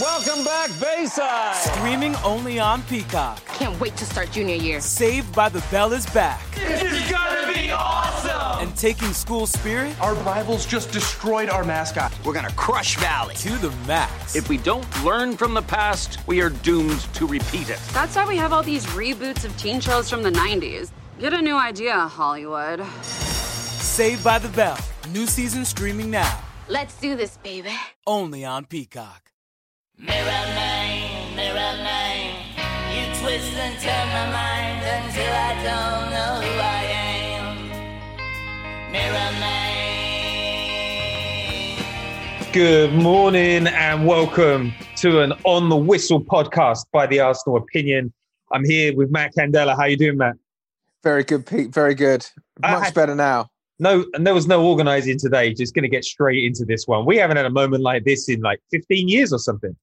Welcome back, Bayside. Streaming only on Peacock. Can't wait to start junior year. Saved by the Bell is back. This is gonna be awesome. And taking school spirit Our rivals just destroyed our mascot. We're gonna crush Valley. to the max. If we don't learn from the past, we are doomed to repeat it. That's why we have all these reboots of teen shows from the 90s. Get a new idea, Hollywood. Saved by the Bell. New season streaming now. Let's do this, baby. Only on Peacock. Mirror man, mirror man, you twist and turn my mind until I don't know who I am. Mirror man. Good morning and welcome to an On the Whistle podcast by the Arsenal Opinion. I'm here with Matt Candela. How you doing, Matt? Very good, Pete. Very good. Much had- better now. No, and there was no organising today. Just going to get straight into this one. We haven't had a moment like this in like 15 years or something.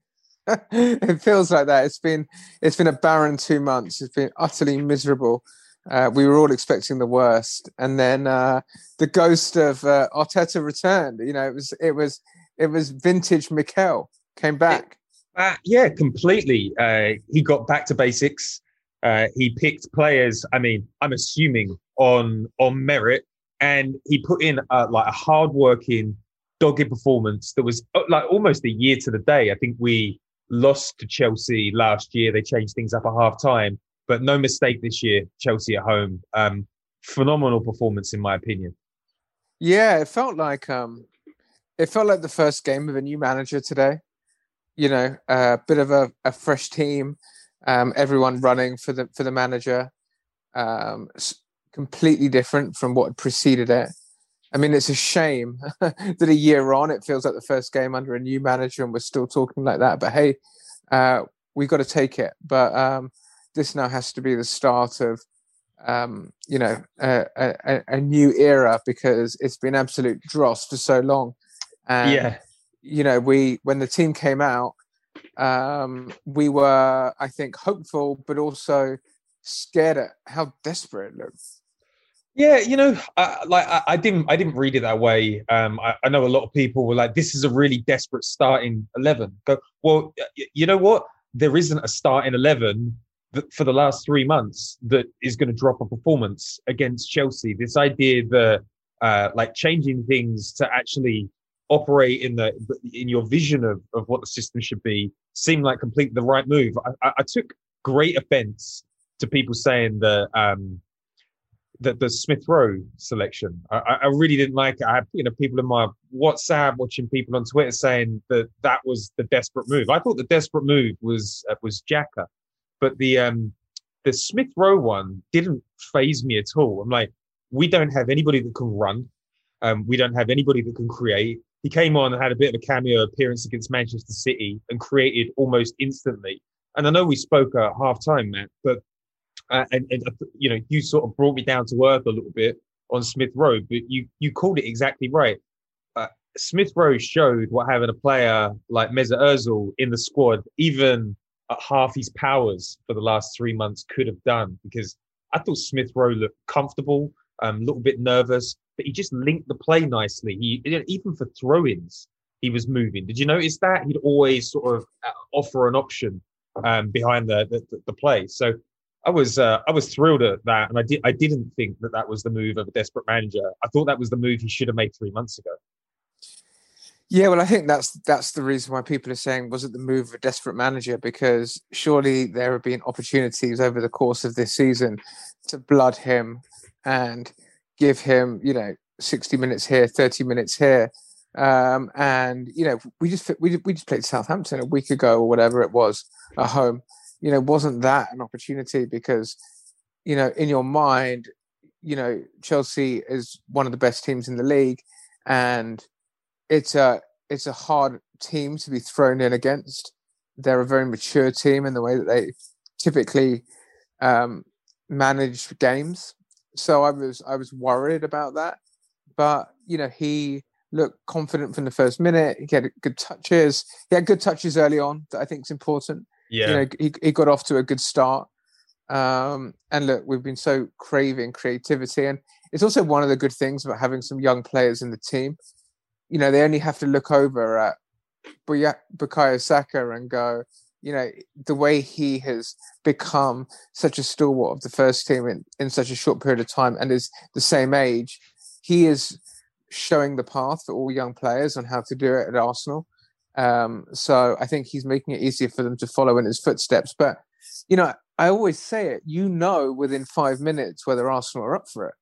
it feels like that. It's been it's been a barren two months. It's been utterly miserable. Uh, we were all expecting the worst, and then uh, the ghost of uh, Arteta returned. You know, it was it was it was vintage Mikel came back. Uh, yeah, completely. Uh, he got back to basics. Uh, he picked players. I mean, I'm assuming on on merit, and he put in uh, like a hardworking, dogged performance that was uh, like almost a year to the day. I think we lost to Chelsea last year. They changed things up at half time, but no mistake this year. Chelsea at home, um, phenomenal performance in my opinion. Yeah, it felt like um, it felt like the first game of a new manager today. You know, a bit of a, a fresh team, um, everyone running for the for the manager, um, completely different from what preceded it. I mean, it's a shame that a year on, it feels like the first game under a new manager, and we're still talking like that. But hey, uh, we got to take it. But um, this now has to be the start of um, you know, a, a, a new era because it's been absolute dross for so long. And, yeah, you know, we when the team came out, um, we were, I think, hopeful, but also scared at how desperate it looked. Yeah, you know, I, like I, I didn't, I didn't read it that way. Um, I, I know a lot of people were like, "This is a really desperate starting 11. Go, well, you know what? There isn't a starting eleven that, for the last three months that is going to drop a performance against Chelsea. This idea that, uh, like, changing things to actually operate in the in your vision of, of what the system should be seemed like completely the right move. I, I, I took great offense to people saying that. Um, the, the Smith Rowe selection. I, I really didn't like it. I had you know people in my WhatsApp watching people on Twitter saying that that was the desperate move. I thought the desperate move was uh, was Xhaka, but the um the Smith Rowe one didn't phase me at all. I'm like, we don't have anybody that can run. Um, we don't have anybody that can create. He came on and had a bit of a cameo appearance against Manchester City and created almost instantly. And I know we spoke at half time, Matt, but uh, and, and uh, you know, you sort of brought me down to earth a little bit on Smith Rowe, but you you called it exactly right. Uh, Smith Rowe showed what having a player like Mesut Ozil in the squad, even at half his powers for the last three months, could have done. Because I thought Smith Rowe looked comfortable, um, a little bit nervous, but he just linked the play nicely. He even for throw-ins, he was moving. Did you notice that? He'd always sort of uh, offer an option um, behind the, the the play. So I was uh, I was thrilled at that, and I did I didn't think that that was the move of a desperate manager. I thought that was the move he should have made three months ago. Yeah, well, I think that's that's the reason why people are saying was it the move of a desperate manager because surely there have been opportunities over the course of this season to blood him and give him, you know, sixty minutes here, thirty minutes here, um, and you know, we just we we just played Southampton a week ago or whatever it was at home. You know, wasn't that an opportunity because you know in your mind, you know, Chelsea is one of the best teams in the league, and it's a it's a hard team to be thrown in against. They're a very mature team in the way that they typically um, manage games. So I was I was worried about that, but you know he looked confident from the first minute. He had good touches. He had good touches early on that I think is important. Yeah, you know he he got off to a good start. Um, and look, we've been so craving creativity, and it's also one of the good things about having some young players in the team you know, they only have to look over at Bukayo Saka and go, you know, the way he has become such a stalwart of the first team in, in such a short period of time and is the same age, he is showing the path for all young players on how to do it at Arsenal. Um, so I think he's making it easier for them to follow in his footsteps. But, you know, I always say it, you know, within five minutes whether Arsenal are up for it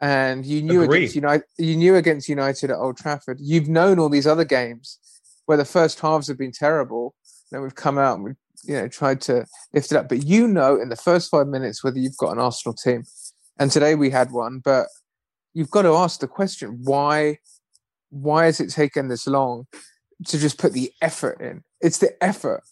and you knew Agreed. against United. You knew against United at Old Trafford. You've known all these other games where the first halves have been terrible. Then we've come out and we've you know tried to lift it up. But you know in the first five minutes whether you've got an Arsenal team. And today we had one, but you've got to ask the question why why has it taken this long to just put the effort in? It's the effort.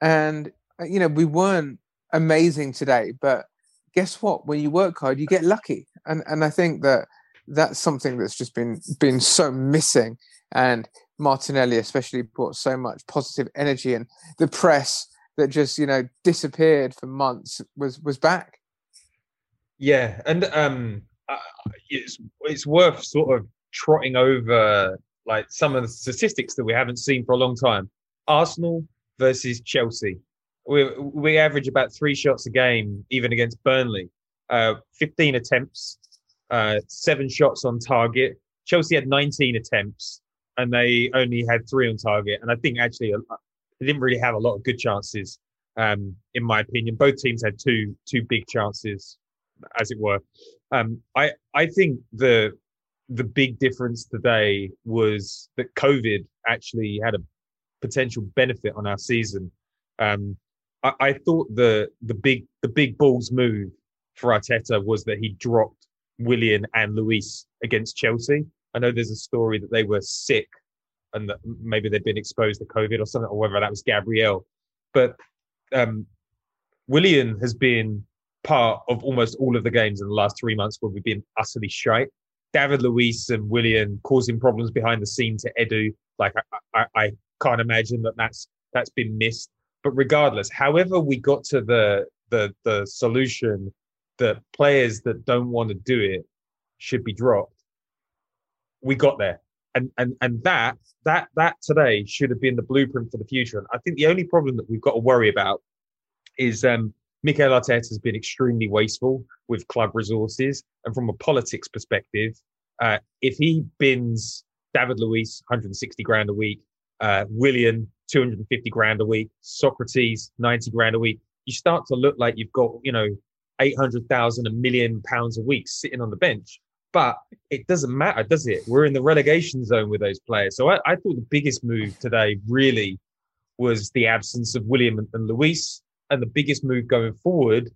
And you know, we weren't amazing today, but guess what? When you work hard, you get lucky, and and I think that that's something that's just been been so missing. And Martinelli especially brought so much positive energy, and the press that just you know disappeared for months was was back. Yeah, and um, uh, it's it's worth sort of trotting over like some of the statistics that we haven't seen for a long time. Arsenal versus Chelsea we we average about three shots a game, even against Burnley. Uh, 15 attempts, uh, seven shots on target. Chelsea had 19 attempts, and they only had three on target. And I think actually they didn't really have a lot of good chances, um, in my opinion. Both teams had two two big chances, as it were. Um, I I think the the big difference today was that COVID actually had a potential benefit on our season. Um, I, I thought the the big the big balls move for Arteta was that he dropped Willian and Luiz against Chelsea. I know there's a story that they were sick and that maybe they'd been exposed to COVID or something, or whether that was Gabriel. But um, Willian has been part of almost all of the games in the last three months where we've been utterly shite. David Luiz and Willian causing problems behind the scenes to Edu. Like I, I, I can't imagine that that's that's been missed. But regardless, however we got to the the the solution that players that don't want to do it should be dropped, we got there. And and and that that that today should have been the blueprint for the future. And I think the only problem that we've got to worry about is um Mikel Arteta has been extremely wasteful with club resources. And from a politics perspective, uh, if he bins David Luiz 160 grand a week, uh, Willian 250 grand a week, Sokratis 90 grand a week, you start to look like you've got, you know, 800,000, a million pounds a week sitting on the bench. But it doesn't matter, does it? We're in the relegation zone with those players. So I, I thought the biggest move today really was the absence of Willian and Luiz. And the biggest move going forward,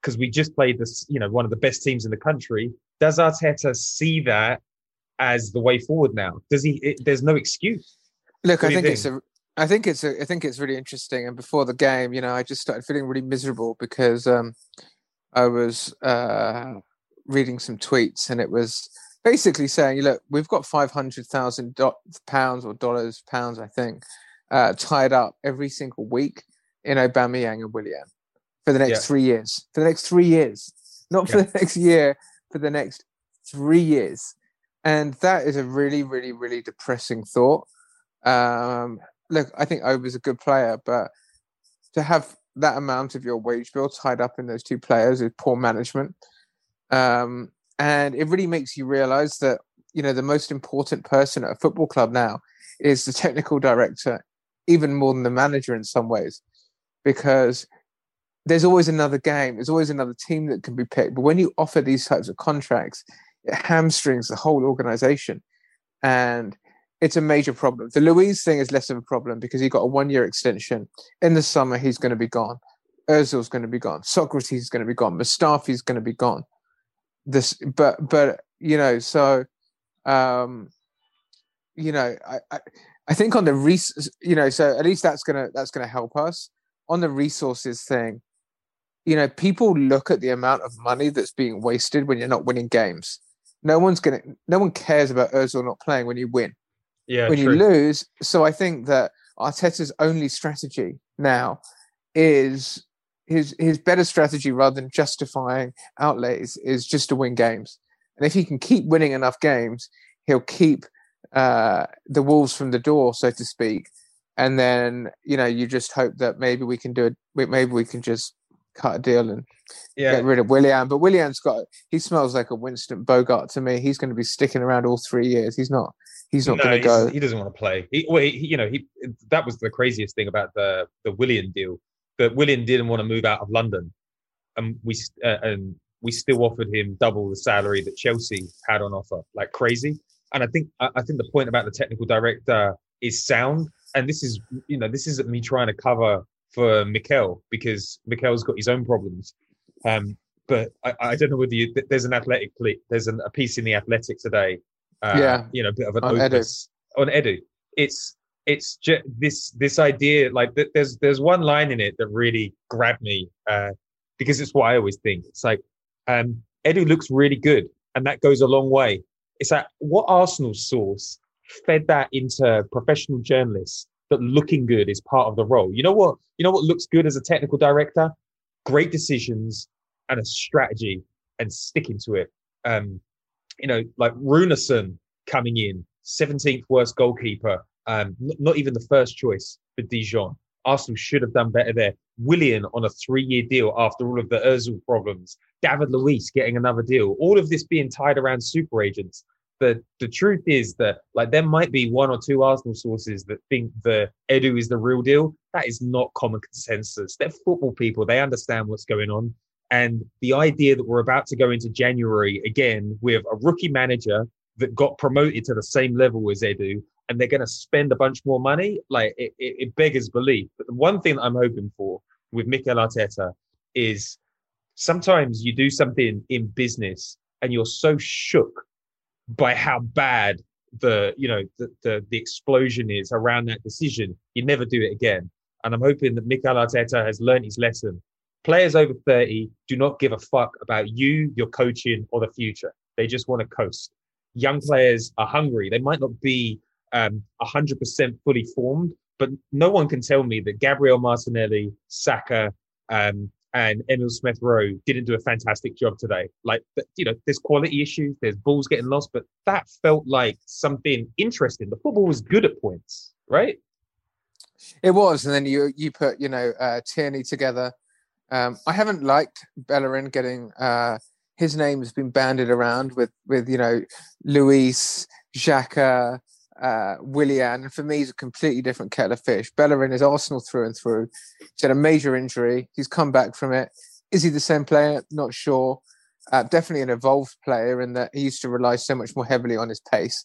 because we just played this, you know, one of the best teams in the country. Does Arteta see that as the way forward now? Does he? It, there's no excuse. Look, I think, think, it's a I think it's a, I think it's really interesting. And before the game, you know, I just started feeling really miserable because um, I was uh, reading some tweets, and it was basically saying, "Look, we've got five hundred thousand do- pounds or dollars, pounds, I think, uh, tied up every single week in Aubameyang and Willian for the next yeah. three years. For the next three years, not for yeah. the next year, for the next three years." And that is a really, really, really depressing thought. Um, look, I think Ober's a good player, but to have that amount of your wage bill tied up in those two players is poor management. Um, and it really makes you realize that, you know, the most important person at a football club now is the technical director even more than the manager in some ways because there's always another game there's always another team that can be picked. But when you offer these types of contracts it hamstrings the whole organization. And it's a major problem. The Luiz thing is less of a problem because he got a one year extension. In the summer he's going to be gone. Ozil's going to be gone. Sokratis is going to be gone. Mustafi's going to be gone. This but but you know so um you know I, I I think on the res, you know, so at least that's gonna that's gonna help us on the resources thing. You know, people look at the amount of money that's being wasted when you're not winning games. No one's gonna, no one cares about Özil not playing when you win. Yeah, when true. you lose. So I think that Arteta's only strategy now is his his better strategy rather than justifying outlays is just to win games. And if he can keep winning enough games, he'll keep uh, the wolves from the door, so to speak. And then you know you just hope that maybe we can do it. Maybe we can just cut a deal and Yeah. get rid of Willian. But Willian's got he smells like a Winston Bogarde to me. He's going to be sticking around all three years. He's not. He's not No, going to go. He doesn't want to play. He, well, he, you know, he that was the craziest thing about the the Willian deal. That Willian didn't want to move out of London, and we uh, and we still offered him double the salary that Chelsea had on offer, like crazy. And I think I, I think the point about the technical director is sound. And this is you know this isn't me trying to cover for Mikel because Mikel's got his own problems. Um, but I, I don't know whether you, there's an athletic there's an, a piece in the Athletic today. Uh, Yeah. you know, a bit of an On Edu. on Edu. It's it's just this this idea like th- there's there's one line in it that really grabbed me uh, because it's what I always think. It's like um, Edu looks really good, and that goes a long way. It's like what Arsenal source fed that into professional journalists that looking good is part of the role. You know what? You know what looks good as a technical director? Great decisions and a strategy and sticking to it. Um, you know, like Runarsson coming in, 17th worst goalkeeper, um, not even the first choice for Dijon. Arsenal should have done better there. Willian on a three-year deal after all of the Özil problems. David Luiz getting another deal. All of this being tied around super agents. The the truth is that like there might be one or two Arsenal sources that think the Edu is the real deal. That is not common consensus. They're football people. They understand what's going on. And the idea that we're about to go into January again with a rookie manager that got promoted to the same level as Edu, and they're going to spend a bunch more money, like it, it, it beggars belief. But the one thing I'm hoping for with Mikel Arteta is sometimes you do something in business and you're so shook by how bad the you know the, the the explosion is around that decision, you never do it again. And I'm hoping that Mikel Arteta has learned his lesson. Players over 30 do not give a fuck about you, your coaching, or the future. They just want to coast. Young players are hungry. They might not be um, 100% fully formed, but no one can tell me that Gabriel Martinelli, Saka, um, and Emil Smith Rowe didn't do a fantastic job today. Like, you know, there's quality issues, there's balls getting lost, but that felt like something interesting. The football was good at points, right? It was, and then you you put you know uh, Tierney together. Um, I haven't liked Bellerin getting uh, his name has been banded around with with you know Luiz, Xhaka, uh, Willian. For me, he's a completely different kettle of fish. Bellerin is Arsenal through and through. He's had a major injury. He's come back from it. Is he the same player? Not sure. Uh, definitely an evolved player in that he used to rely so much more heavily on his pace.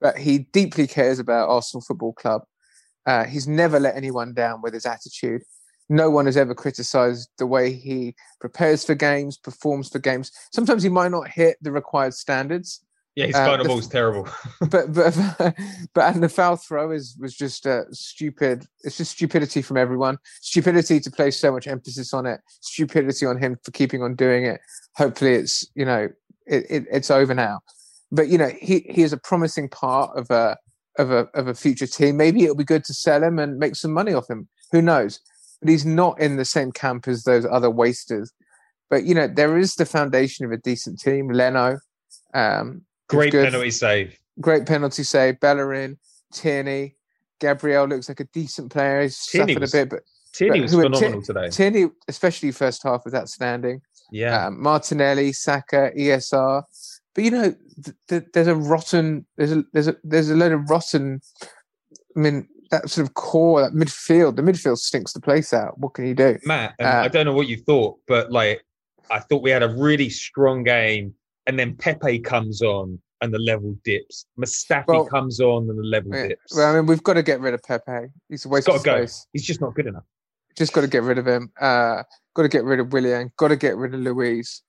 But he deeply cares about Arsenal Football Club. Uh, he's never let anyone down with his attitude. No one has ever criticized the way he prepares for games, performs for games. Sometimes he might not hit the required standards, Yeah, his Uh, the- ball's terrible. but but but and the foul throw is was just uh, stupid. It's just stupidity from everyone. Stupidity to place so much emphasis on it. Stupidity on him for keeping on doing it. Hopefully, it's you know it, it it's over now. But you know he he is a promising part of a of a of a future team. Maybe it'll be good to sell him and make some money off him. Who knows? But he's not in the same camp as those other wasters. But you know there is the foundation of a decent team. Leno. Um, Great penalty save. great penalty save. Bellerin, Tierney, Gabriel looks like a decent player. He's Tierney suffered was- a bit, but Tierney but was phenomenal Ti- today. Tierney, especially first half, was outstanding. Yeah. Um, Martinelli, Saka, ESR. But you know, th- th- there's a rotten, there's a there's a there's a load of rotten I mean, that sort of core, that midfield, the midfield stinks the place out. What can you do? Matt, uh, I don't know what you thought, but like, I thought we had a really strong game, and then Pepe comes on and the level dips. Mustafi well, comes on and the level yeah, dips. Well, I mean, we've got to get rid of Pepe. He's a waste of space. Go. He's just not good enough. Just got to get rid of him. Uh, got to get rid of Willian. Got to get rid of Luiz.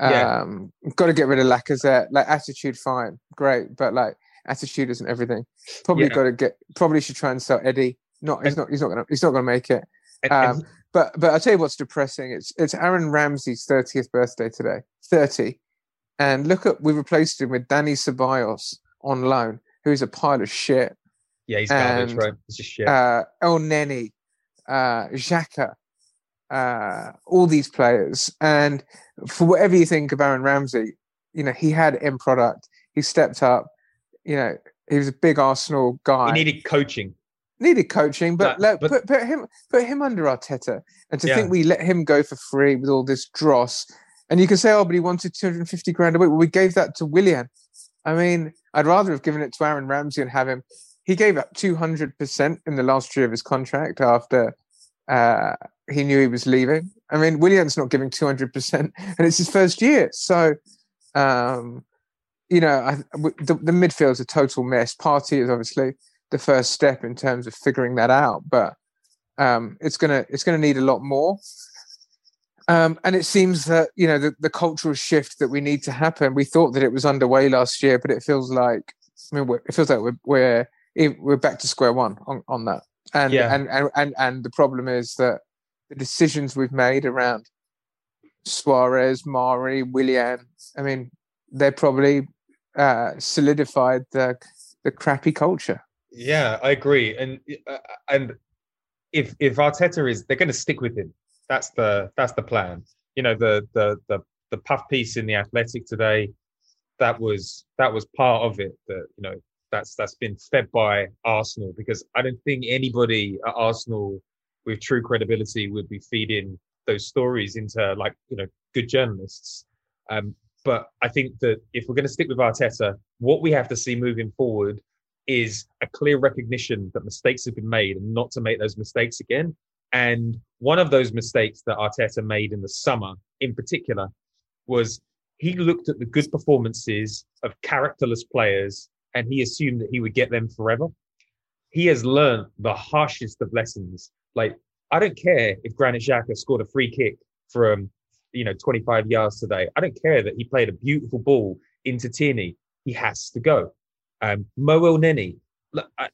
Um, yeah. got to get rid of Lacazette. Like attitude, fine, great, but like attitude isn't everything. Probably yeah. got to get. Probably should try and sell Eddie. Not. He's not. He's not gonna. He's not gonna make it. Um, but but I'll tell you what's depressing. It's it's Aaron Ramsey's thirtieth birthday today. Thirty, and look at we replaced him with Danny Ceballos on loan, who's a pile of shit. Yeah, he's garbage, right? He's just shit. Uh, Elneny, uh, Xhaka, uh, all these players, and for whatever you think of Aaron Ramsey, you know he had end product. He stepped up. You know he was a big Arsenal guy. He needed coaching. Needed coaching, but, but, but put, put him put him under Arteta, and to yeah. think we let him go for free with all this dross, and you can say, oh, but he wanted 250 grand a week. Well, we gave that to Willian. I mean, I'd rather have given it to Aaron Ramsey and have him. He gave up 200% in the last year of his contract after uh, he knew he was leaving. I mean, Willian's not giving 200%, and it's his first year. So, um, you know, I, the, the midfield's a total mess. Partey is obviously the first step in terms of figuring that out, but um, it's gonna it's gonna need a lot more. Um, and it seems that you know the, the cultural shift that we need to happen. We thought that it was underway last year, but it feels like I mean it feels like we're we're, we're back to square one on, on that. And, yeah. and and and and the problem is that the decisions we've made around Suarez, Mari, Willian, I mean, they're probably uh, solidified the the crappy culture. Yeah, I agree. And uh, and if if Arteta is, they're going to stick with him. That's the that's the plan. You know, the the the the puff piece in the Athletic today, that was that was part of it. That you know that's that's been fed by Arsenal because I don't think anybody at Arsenal with true credibility would be feeding those stories into like you know good journalists. Um, but I think that if we're going to stick with Arteta, what we have to see moving forward is a clear recognition that mistakes have been made and not to make those mistakes again. And one of those mistakes that Arteta made in the summer, in particular, was he looked at the good performances of characterless players and he assumed that he would get them forever. He has learned the harshest of lessons. Like, I don't care if Granit Xhaka scored a free kick from, you know, 25 yards today. I don't care that he played a beautiful ball into Tierney. He has to go. Um, Mo Elneny, I,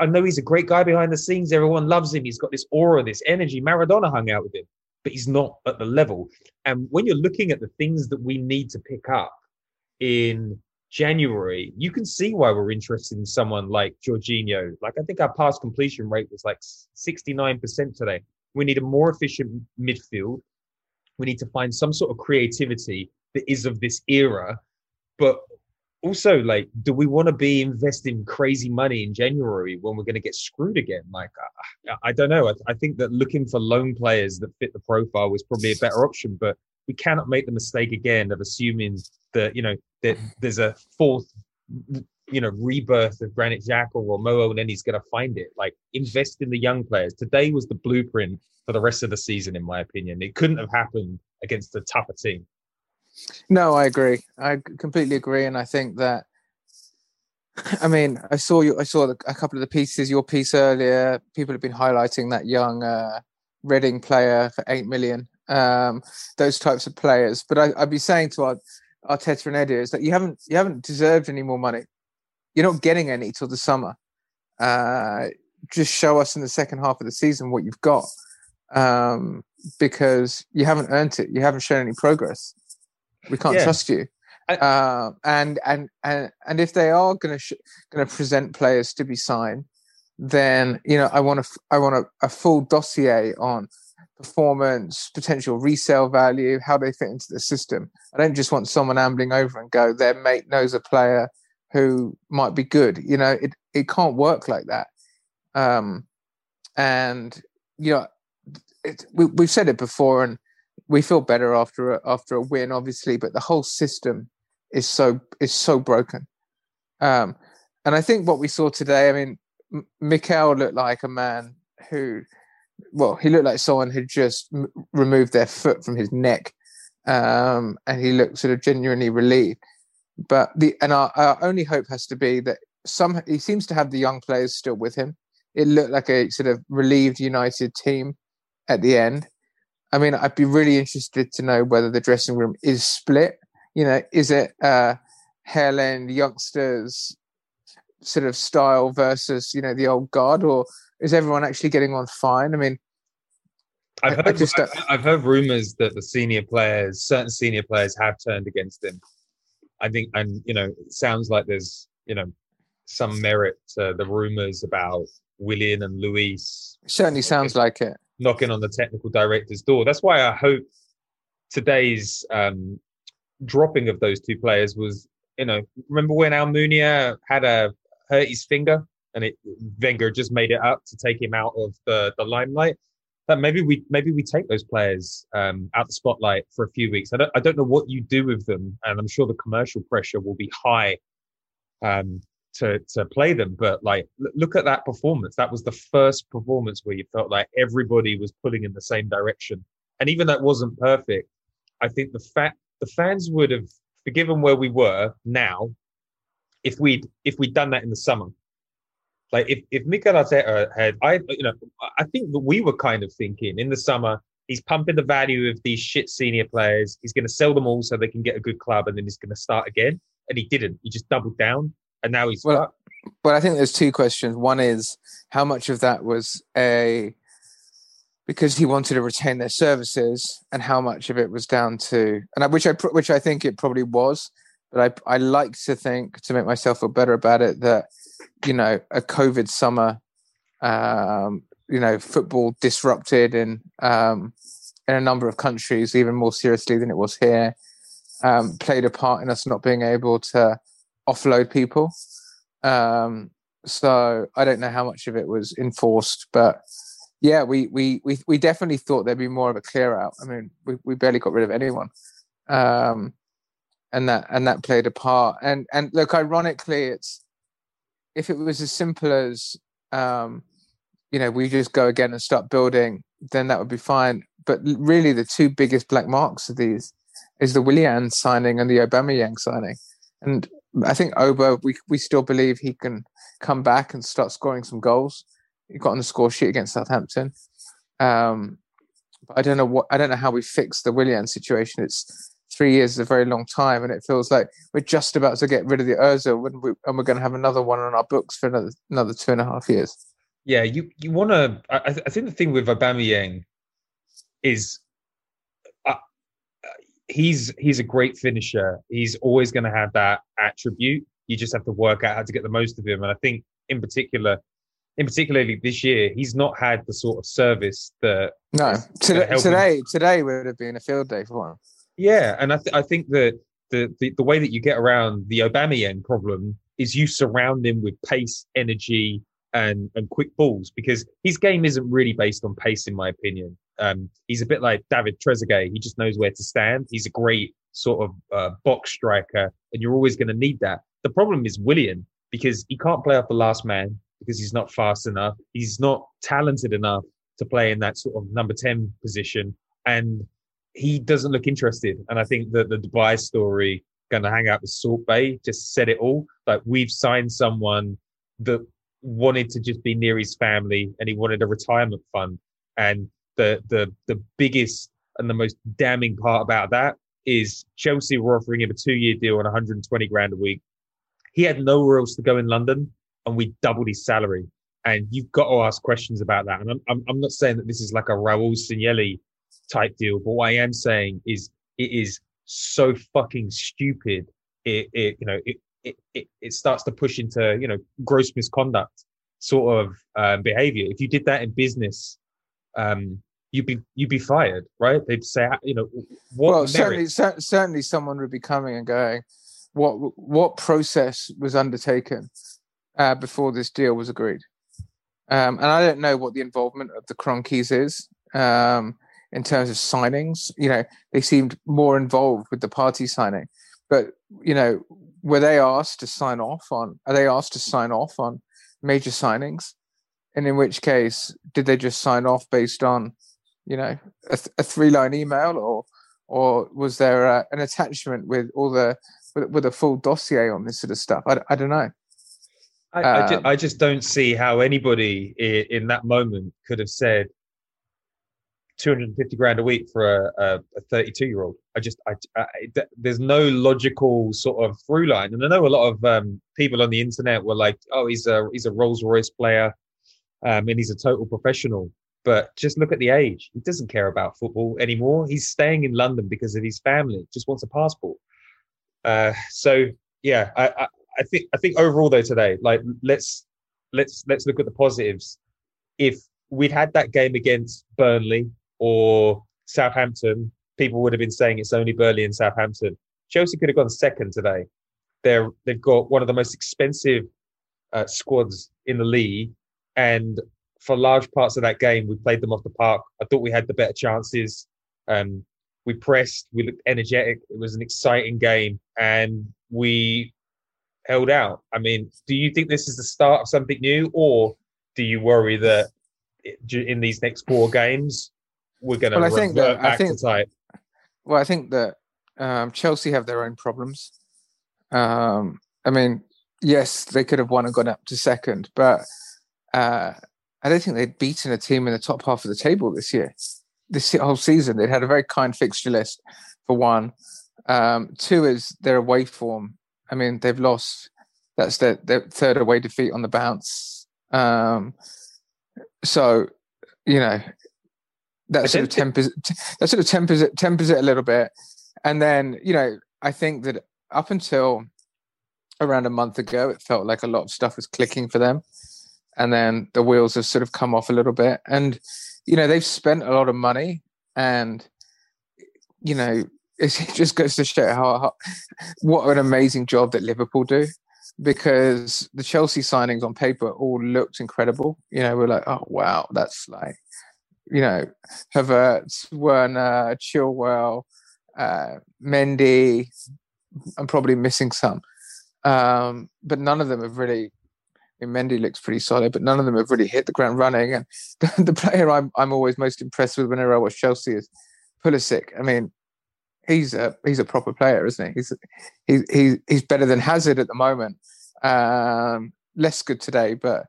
I know he's a great guy behind the scenes. Everyone loves him. He's got this aura, this energy. Maradona hung out with him, but he's not at the level. And when you're looking at the things that we need to pick up in January, you can see why we're interested in someone like Jorginho. Like I think our pass completion rate was like 69% today. We need a more efficient midfield. We need to find some sort of creativity that is of this era, but also like do we want to be investing crazy money in january when we're going to get screwed again? Like i, I don't know. I, I, think that looking for loan players that fit the profile was probably a better option but we cannot make the mistake again of assuming that you know that there's a fourth you know rebirth of granit xhaka or Mo and then he's going to find it. Like invest in the young players. Today was the blueprint for the rest of the season in my opinion. It couldn't have happened against a tougher team no, I agree. I completely agree, and I think that. I mean, I saw you. I saw a couple of the pieces. Your piece earlier. People have been highlighting that young uh, Reading player for eight million. Um, those types of players. But I, would be saying to our Arteta and Edu is that you haven't you haven't deserved any more money. You're not getting any till the summer. Uh, just show us in the second half of the season what you've got, um, because you haven't earned it. You haven't shown any progress. We can't yeah. trust you. uh, and and and and if they are going to sh- going to present players to be signed, then you know I want a I want a, a full dossier on performance, potential resale value, how they fit into the system. I don't just want someone ambling over and go, their mate knows a player who might be good. You know, it it can't work like that. Um, and you know, it, we, we've said it before, and we feel better after a, after a win, obviously, but the whole system is so is so broken. Um, and I think what we saw today, I mean, M- Mikel looked like a man who, well, he looked like someone who just m- removed their foot from his neck, um, and he looked sort of genuinely relieved. But the and our, our only hope has to be that some he seems to have the young players still with him. It looked like a sort of relieved United team at the end. I mean, I'd be really interested to know whether the dressing room is split. You know, is it uh, Hairland youngsters sort of style versus you know the old guard, or is everyone actually getting on fine? I mean, I've heard, I just I've, I've heard rumors that the senior players, certain senior players, have turned against him. I think, and you know, it sounds like there's you know some merit to the rumors about Willian and Luiz certainly sounds like it. Knocking on the technical director's door. That's why I hope today's um, dropping of those two players was, you know, remember when Almunia had a hurt his finger and it Wenger just made it up to take him out of the the limelight. That maybe we maybe we take those players um, out of the spotlight for a few weeks. I don't I don't know what you do with them, and I'm sure the commercial pressure will be high um, to to play them. But like, look at that performance. That was the first performance where you felt like everybody was pulling in the same direction. And even that wasn't perfect. I think the fact the fans would have forgiven where we were now if we'd if we'd done that in the summer. Like if if Mikel Arteta had, I you know, I think that we were kind of thinking in the summer he's pumping the value of these shit senior players. He's going to sell them all so they can get a good club, and then he's going to start again. And he didn't. He just doubled down, and now he's Well, But I think there's two questions. One is how much of that was a because he wanted to retain their services, and how much of it was down to and I, which I which I think it probably was. But I I like to think to make myself feel better about it that you know a COVID summer, um, you know, football disrupted in um, in a number of countries even more seriously than it was here. Um, played a part in us not being able to offload people. Um, so I don't know how much of it was enforced, but yeah, we we we we definitely thought there'd be more of a clear out. I mean, we, we barely got rid of anyone, um, and that and that played a part. And and look, ironically, it's if it was as simple as um, you know we just go again and start building, then that would be fine. But really, the two biggest black marks of these is the Willian signing and the Aubameyang signing, and I think Oba, we we still believe he can come back and start scoring some goals. He got on the score sheet against Southampton. Um, but I don't know what I don't know how we fix the Willian situation. It's three years is a very long time, and it feels like we're just about to get rid of the Urza, we, and we're going to have another one on our books for another another two and a half years. Yeah, you you want to. I, I think the thing with Aubameyang is, he's he's a great finisher. He's always going to have that attribute. You just have to work out how to get the most of him. And I think, in particular, in particularly this year, he's not had the sort of service that. No, today today, today would have been a field day for him. Yeah, and I th- I think that the, the the way that you get around the Aubameyang problem is you surround him with pace, energy, and and quick balls because his game isn't really based on pace, in my opinion. Um, he's a bit like David Trezeguet. He just knows where to stand. He's a great sort of uh, box striker, and you're always going to need that. The problem is Willian because he can't play off the last man because he's not fast enough. He's not talented enough to play in that sort of number ten position, and he doesn't look interested. And I think that the Dubai story going to hang out with Salt Bae just said it all. Like we've signed someone that wanted to just be near his family and he wanted a retirement fund. And the the the biggest and the most damning part about that is Chelsea were offering him a two year deal on 120 grand a week. He had nowhere else to go in London, and we doubled his salary. And you've got to ask questions about that. And I'm I'm, I'm not saying that this is like a Raul Sanllehi type deal. But what I am saying is it is so fucking stupid. It, it you know, it, it, it, it starts to push into, you know, gross misconduct sort of um, behavior. If you did that in business, um, you'd be, you'd be fired, right? They'd say, you know, what well, certainly, cer- certainly, someone would be coming and going. What what process was undertaken uh, before this deal was agreed? Um, and I don't know what the involvement of the Kroenkes is um, in terms of signings. You know, they seemed more involved with the Partey signing, but you know, were they asked to sign off on? Are they asked to sign off on major signings, and in which case, did they just sign off based on, you know, a, th- a three-line email, or or was there an attachment with all the with, with, a full dossier on this sort of stuff? I, I don't know. I, um, I, just, I, just, don't see how anybody in, in, that moment could have said 250 grand a week for a, a 32 year old. I just, I, I, there's no logical sort of through line. And I know a lot of um, people on the internet were like, oh, he's a, he's a Rolls Royce player um, and he's a total professional. But just look at the age. He doesn't care about football anymore. He's staying in London because of his family. Just wants a passport. Uh, so yeah, I, I, I think I think overall though today, like let's let's let's look at the positives. If we'd had that game against Burnley or Southampton, people would have been saying it's only Burnley and Southampton. Chelsea could have gone second today. They're they've got one of the most expensive uh, squads in the league, and for large parts of that game, we played them off the park. I thought we had the better chances. Um, we pressed, we looked energetic. It was an exciting game, and we held out. I mean, do you think this is the start of something new, or do you worry that in these next four games we're going to well, I think that, back I think, to type? Well, I think that um, Chelsea have their own problems. Um, I mean, yes, they could have won and gone up to second, but uh, I don't think they'd beaten a team in the top half of the table this year. This whole season, they'd had a very kind fixture list for one. Um, two is their away form. I mean, they've lost. That's their, their third away defeat on the bounce. Um, so, you know, that sort of tempers that sort of tempers it tempers it a little bit. And then, you know, I think that up until around a month ago, it felt like a lot of stuff was clicking for them and then the wheels have sort of come off a little bit. And you know they've spent a lot of money, and you know it just goes to show how, how what an amazing job that Liverpool do. Because the Chelsea signings on paper all looked incredible. You know, we're like, oh wow, that's like, you know, Havertz, Werner, Chilwell, uh, Mendy. I'm probably missing some, um, but none of them have really mean, Mendy looks pretty solid, but none of them have really hit the ground running. And the, the player I'm I'm always most impressed with whenever I watch Chelsea is Pulisic. I mean, he's a he's a proper player, isn't he? He's he's he's, he's better than Hazard at the moment. Um, less good today, but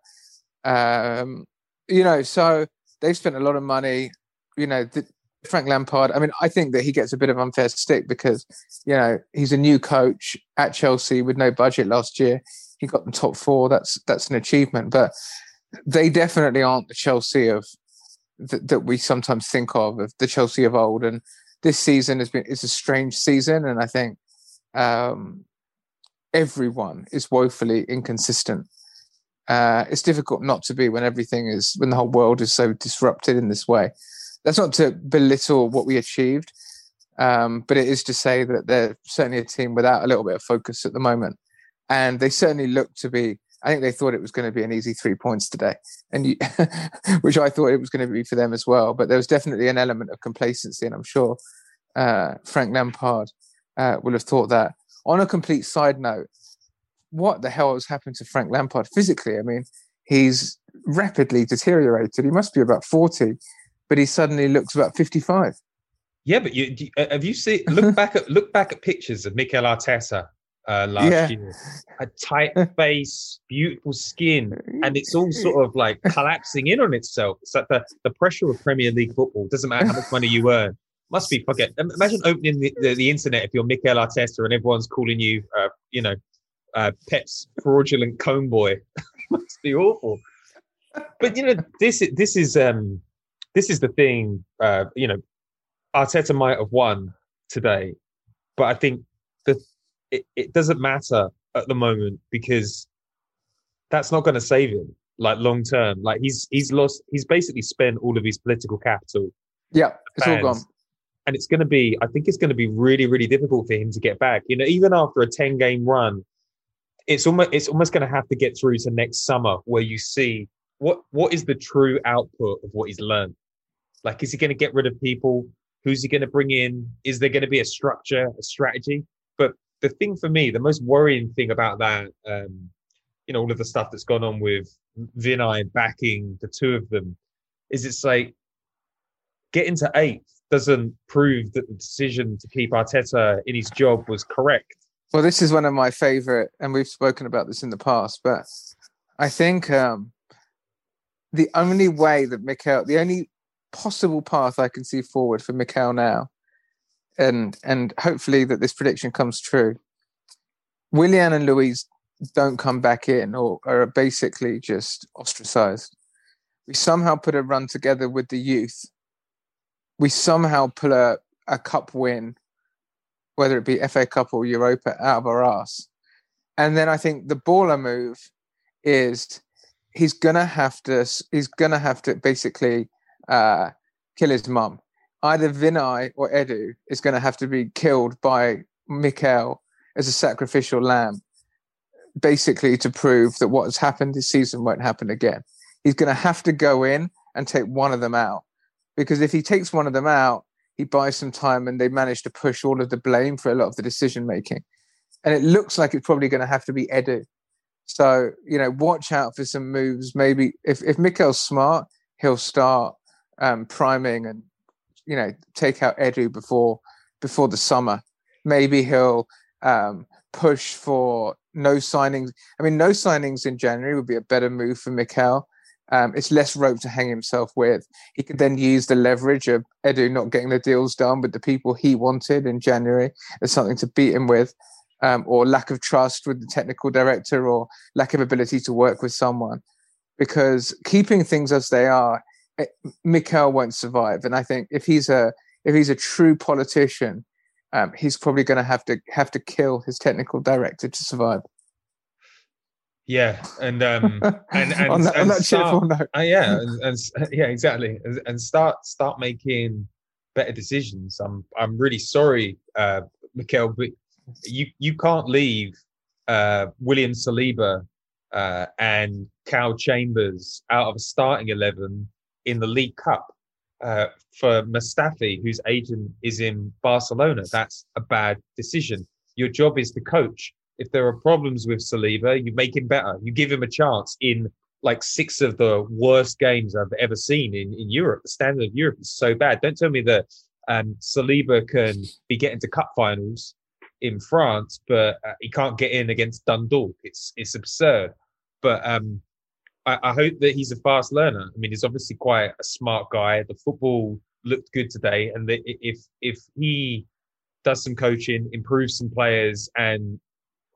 um, you know, so they've spent a lot of money. You know, the, Frank Lampard. I mean, I think that he gets a bit of unfair stick because you know he's a new coach at Chelsea with no budget last year he got them top four. That's that's an achievement. But they definitely aren't the Chelsea of th- that we sometimes think of of the Chelsea of old. And this season has been it's a strange season, and I think um, everyone is woefully inconsistent. Uh, it's difficult not to be when everything is when the whole world is so disrupted in this way. That's not to belittle what we achieved, um, but it is to say that they're certainly a team without a little bit of focus at the moment and they certainly looked to be. I think they thought it was going to be an easy three points today, and you, which I thought it was going to be for them as well. But there was definitely an element of complacency, and I'm sure uh, Frank Lampard uh, will have thought that. On a complete side note, what the hell has happened to Frank Lampard physically? I mean, he's rapidly deteriorated. He must be about 40, but he suddenly looks about 55. Yeah, but you, have you seen look back at look back at pictures of Mikel Arteta uh, last yeah. year. A tight face, beautiful skin, and it's all sort of like collapsing in on itself. It's like the, the pressure of Premier League football. Doesn't matter how much money you earn. Must be fucking. Imagine opening the, the, the internet if you're Mikel Arteta and everyone's calling you, uh, you know, uh, Pep's fraudulent comb boy. Must be awful. But you know, this this is um this is the thing. Uh, you know, Arteta might have won today, but I think the it, it doesn't matter at the moment because that's not going to save him like long term. Like he's he's lost. He's basically spent all of his political capital. Yeah, it's all gone. And it's going to be. I think it's going to be really really difficult for him to get back. You know, even after a ten game run, it's almost it's almost going to have to get through to next summer where you see what what is the true output of what he's learned. Like, is he going to get rid of people? Who's he going to bring in? Is there going to be a structure, a strategy? The thing for me, the most worrying thing about that, um, you know, all of the stuff that's gone on with Vinai backing the two of them is it's like getting to eighth doesn't prove that the decision to keep Arteta in his job was correct. Well, this is one of my favorite, and we've spoken about this in the past, but I think um, the only way that Mikel, the only possible path I can see forward for Mikel now, and and hopefully that this prediction comes true. Willian and Luiz don't come back in or are basically just ostracized. We somehow put a run together with the youth. We somehow pull a, a cup win, whether it be FA Cup or Europa, out of our ass. And then I think the baller move is he's gonna have to he's gonna have to basically uh, kill his mum. Either Vinai or Edu is going to have to be killed by Mikel as a sacrificial lamb, basically to prove that what has happened this season won't happen again. He's going to have to go in and take one of them out, because if he takes one of them out, he buys some time and they manage to push all of the blame for a lot of the decision making. And it looks like it's probably going to have to be Edu. So, you know, watch out for some moves. Maybe if, if Mikel's smart, he'll start um, priming and you know take out Edu before before the summer. Maybe he'll um, push for no signings. I mean, no signings in January would be a better move for Mikel. Um, it's less rope to hang himself with. He could then use the leverage of Edu not getting the deals done with the people he wanted in January as something to beat him with, um, or lack of trust with the technical director, or lack of ability to work with someone. Because keeping things as they are Mikel won't survive. And I think if he's a if he's a true politician, um, he's probably going to have to have to kill his technical director to survive. Yeah, and um, and, and on that, and on that start, cheerful note. uh, yeah, and, and yeah, exactly, and, and start start making better decisions. I'm I'm really sorry, uh, Mikel, but you you can't leave uh, William Saliba uh, and Cal Chambers out of a starting eleven in the League Cup uh, for Mustafi, whose agent is in Barcelona. That's a bad decision. Your job is to coach. If there are problems with Saliba, you make him better. You give him a chance in like six of the worst games I've ever seen in, in Europe. The standard of Europe is so bad. Don't tell me that um, Saliba can be getting to cup finals in France, but uh, he can't get in against Dundalk. It's it's absurd. But um, I, I, hope that he's a fast learner. I mean, he's obviously quite a smart guy. The football looked good today, and if if he does some coaching, improves some players, and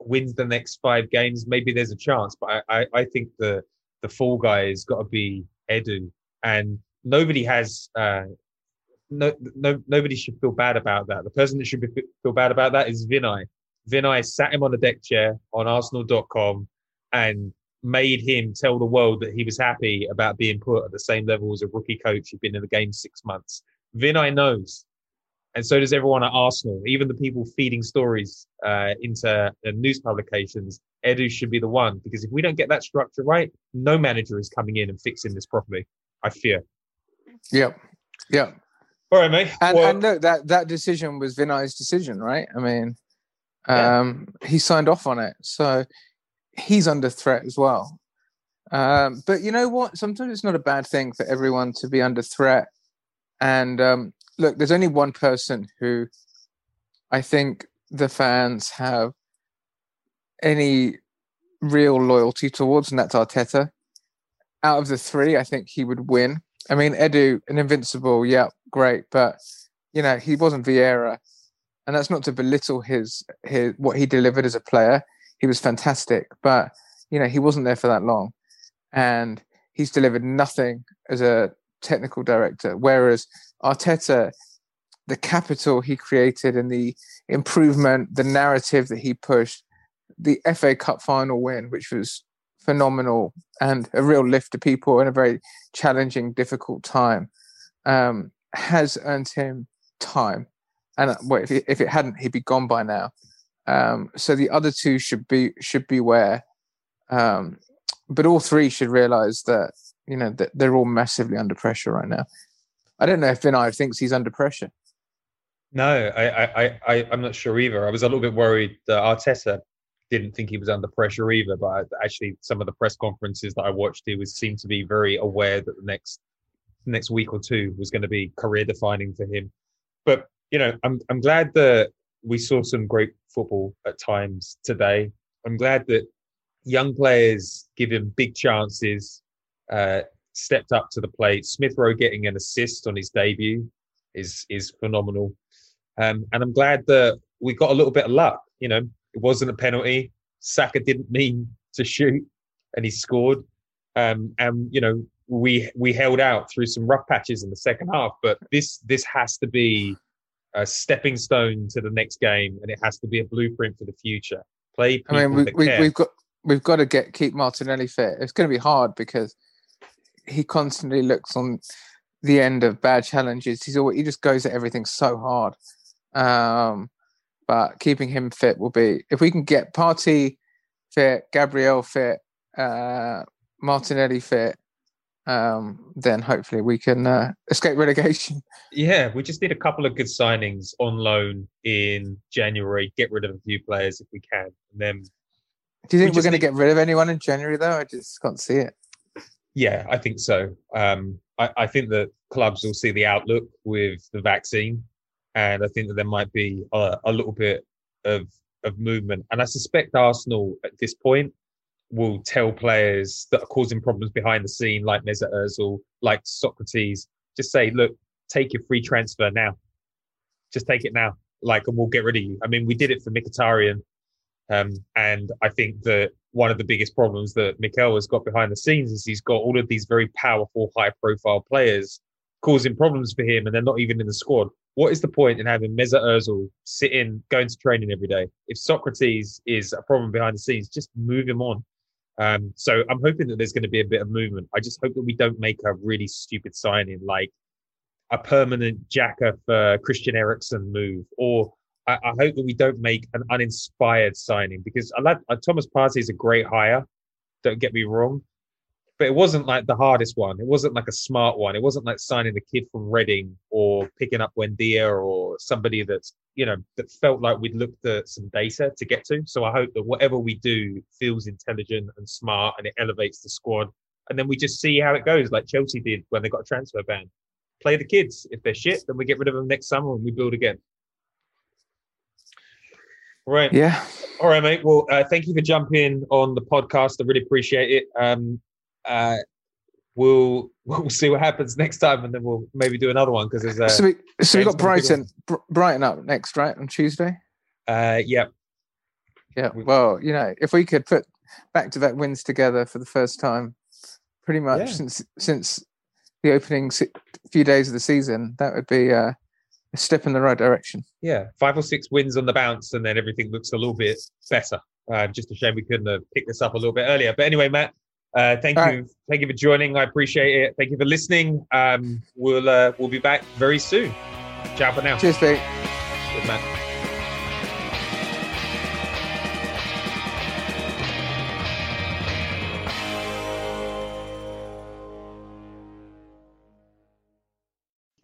wins the next five games, maybe there's a chance. But I, I, I think the the fall guy has got to be Edu, and nobody has. Uh, no, no, nobody should feel bad about that. The person that should be, feel bad about that is Vinai. Vinai sat him on a deck chair on Arsenal.com and made him tell the world that he was happy about being put at the same level as a rookie coach who'd been in the game six months. Vinai knows. And so does everyone at Arsenal, even the people feeding stories uh, into uh, news publications. Edu should be the one because if we don't get that structure right, no manager is coming in and fixing this properly. I fear. Yep. Yep. All right, mate. And, well, and look, that that decision was Vinai's decision, right? I mean, um, yeah. he signed off on it, so he's under threat as well. Um, but you know what? Sometimes it's not a bad thing for everyone to be under threat. And um, look, there's only one person who I think the fans have any real loyalty towards, and that's Arteta. Out of the three, I think he would win. I mean, Edu, an invincible, yeah, great, but you know he wasn't Vieira, and that's not to belittle his his what he delivered as a player he was fantastic, but you know he wasn't there for that long, and he's delivered nothing as a technical director. Whereas Arteta, the capital he created and the improvement, the narrative that he pushed, the FA Cup final win, which was phenomenal and a real lift to people in a very challenging, difficult time, um, has earned him time. And well, if, it, if it hadn't, he'd be gone by now. Um, so the other two should be should beware, um, but all three should realize that you know that they're all massively under pressure right now. I don't know if Vinai thinks he's under pressure. No, I, I, I, I'm not sure either. I was a little bit worried that Arteta didn't think he was under pressure either. But actually, some of the press conferences that I watched, he was seemed to be very aware that the next next week or two was going to be career defining for him. But you know, I'm I'm glad that we saw some great football at times today. I'm glad that young players given big chances, uh, stepped up to the plate. Smith Rowe getting an assist on his debut is is phenomenal. Um, and I'm glad that we got a little bit of luck. You know, it wasn't a penalty. Saka didn't mean to shoot, and he scored. Um, and you know, we we held out through some rough patches in the second half. But this this has to be a stepping stone to the next game, and it has to be a blueprint for the future. Play. I mean, we, we, we've got we've got to get keep Martinelli fit. It's going to be hard because he constantly looks on the end of bad challenges. He's always, he just goes at everything so hard. Um, but keeping him fit will be if we can get Partey fit, Gabriel fit, uh, Martinelli fit, um, then hopefully we can uh, escape relegation. Yeah, we just need a couple of good signings on loan in January. Get rid of a few players if we can, and then. Do you think we are going to get rid of anyone in January though? I just can't see it. Yeah, I think so. Um, I, I think that clubs will see the outlook with the vaccine and I think that there might be a, a little bit of of movement. And I suspect Arsenal at this point will tell players that are causing problems behind the scene, like Mesut Ozil, like Sokratis, just say, look, take your free transfer now. Just take it now. Like, and we'll get rid of you. I mean, we did it for Mkhitaryan. Um, and I think that one of the biggest problems that Mikel has got behind the scenes is he's got all of these very powerful, high profile players causing problems for him and they're not even in the squad what is the point in having Mesut Ozil sitting, going to training every day? If Sokratis is a problem behind the scenes, just move him on. Um, so I'm hoping that there's going to be a bit of movement. I just hope that we don't make a really stupid signing like a permanent Xhaka for Christian Eriksen move, or I, I, hope that we don't make an uninspired signing because I uh, Thomas Partey is a great hire. Don't get me wrong, but it wasn't like the hardest one. It wasn't like a smart one. It wasn't like signing a kid from Reading or picking up Buendia or somebody that's, you know, that felt like we'd looked at some data to get to. So I hope that whatever we do feels intelligent and smart and it elevates the squad. And then we just see how it goes, like Chelsea did when they got a transfer ban. Play the kids. If they're shit, then we get rid of them next summer and we build again. Right. Yeah. All right, mate. Well, uh, thank you for jumping on the podcast. I really appreciate it. Um, uh, we'll we'll see what happens next time, and then we'll maybe do another one because there's a. So we so we got Brighton Brighton up next, right on Tuesday. Uh, yeah. Yeah. Well, you know, if we could put back to back wins together for the first time, pretty much yeah. since since the opening few days of the season, that would be uh, a step in the right direction. Yeah, five or six wins on the bounce, and then everything looks a little bit better. Uh, just a shame we couldn't have picked this up a little bit earlier. But anyway, Matt, uh, thank All you, right. thank you for joining. I appreciate it. Thank you for listening. Um, we'll uh, we'll be back very soon. Ciao for now. Cheers, Pete. Good man.